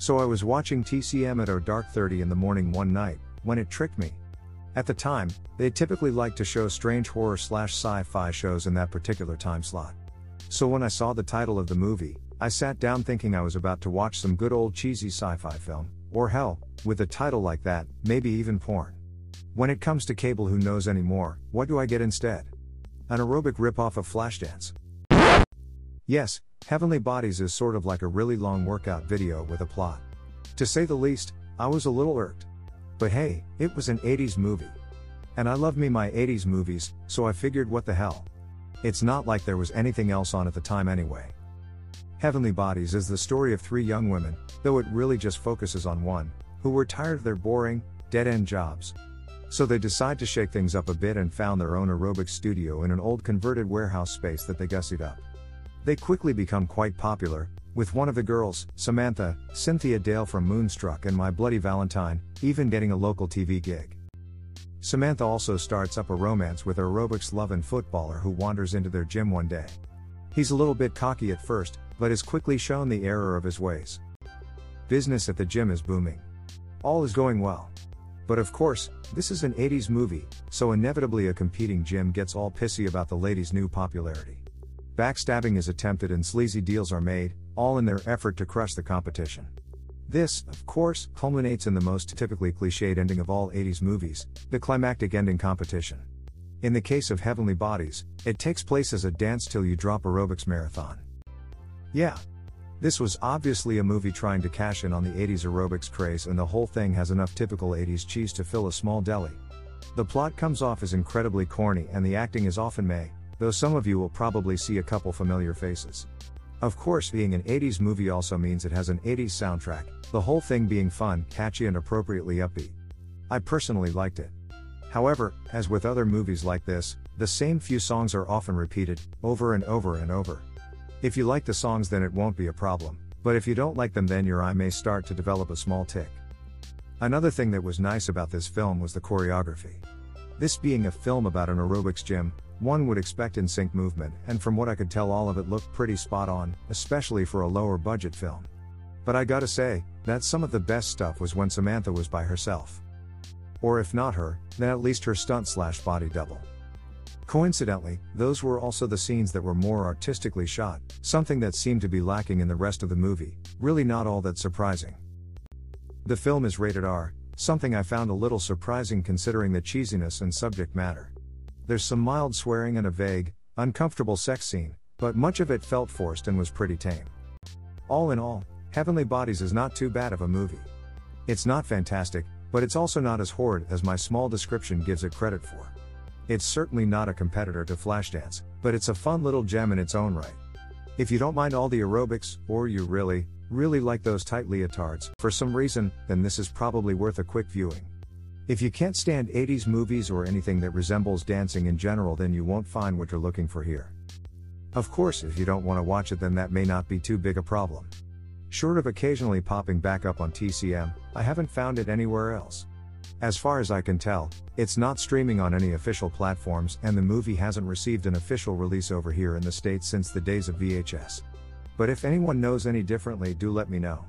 So I was watching TCM at our dark 30 in the morning one night, when it tricked me. At the time, they typically like to show strange horror slash sci-fi shows in that particular time slot. So when I saw the title of the movie, I sat down thinking I was about to watch some good old cheesy sci-fi film, or hell, with a title like that, maybe even porn. When it comes to cable who knows anymore, what do I get instead? An aerobic ripoff of Flashdance. Yes, Heavenly Bodies is sort of like a really long workout video with a plot. To say the least, I was a little irked. But hey, it was an 80s movie. And I love me my 80s movies, so I figured what the hell. It's not like there was anything else on at the time anyway. Heavenly Bodies is the story of three young women, though it really just focuses on one, who were tired of their boring, dead end jobs. So they decide to shake things up a bit and found their own aerobics studio in an old converted warehouse space that they gussied up. They quickly become quite popular, with one of the girls, Samantha, Cynthia Dale from Moonstruck and My Bloody Valentine, even getting a local TV gig. Samantha also starts up a romance with aerobics love and footballer who wanders into their gym one day. He's a little bit cocky at first, but is quickly shown the error of his ways. Business at the gym is booming. All is going well. But of course, this is an 80s movie, so inevitably a competing gym gets all pissy about the lady's new popularity. Backstabbing is attempted and sleazy deals are made, all in their effort to crush the competition. This, of course, culminates in the most typically cliched ending of all 80s movies the climactic ending competition. In the case of Heavenly Bodies, it takes place as a dance till you drop aerobics marathon. Yeah. This was obviously a movie trying to cash in on the 80s aerobics craze, and the whole thing has enough typical 80s cheese to fill a small deli. The plot comes off as incredibly corny, and the acting is often meh, though some of you will probably see a couple familiar faces. Of course, being an 80s movie also means it has an 80s soundtrack, the whole thing being fun, catchy, and appropriately upbeat. I personally liked it. However, as with other movies like this, the same few songs are often repeated, over and over and over. If you like the songs, then it won't be a problem, but if you don't like them, then your eye may start to develop a small tick. Another thing that was nice about this film was the choreography. This being a film about an aerobics gym, one would expect in sync movement, and from what I could tell, all of it looked pretty spot on, especially for a lower budget film. But I gotta say, that some of the best stuff was when Samantha was by herself. Or if not her, then at least her stunt slash body double. Coincidentally, those were also the scenes that were more artistically shot, something that seemed to be lacking in the rest of the movie, really not all that surprising. The film is rated R, something I found a little surprising considering the cheesiness and subject matter. There's some mild swearing and a vague, uncomfortable sex scene, but much of it felt forced and was pretty tame. All in all, Heavenly Bodies is not too bad of a movie. It's not fantastic, but it's also not as horrid as my small description gives it credit for. It's certainly not a competitor to Flashdance, but it's a fun little gem in its own right. If you don't mind all the aerobics, or you really, really like those tight leotards, for some reason, then this is probably worth a quick viewing. If you can't stand 80s movies or anything that resembles dancing in general, then you won't find what you're looking for here. Of course, if you don't want to watch it, then that may not be too big a problem. Short of occasionally popping back up on TCM, I haven't found it anywhere else. As far as I can tell, it's not streaming on any official platforms, and the movie hasn't received an official release over here in the States since the days of VHS. But if anyone knows any differently, do let me know.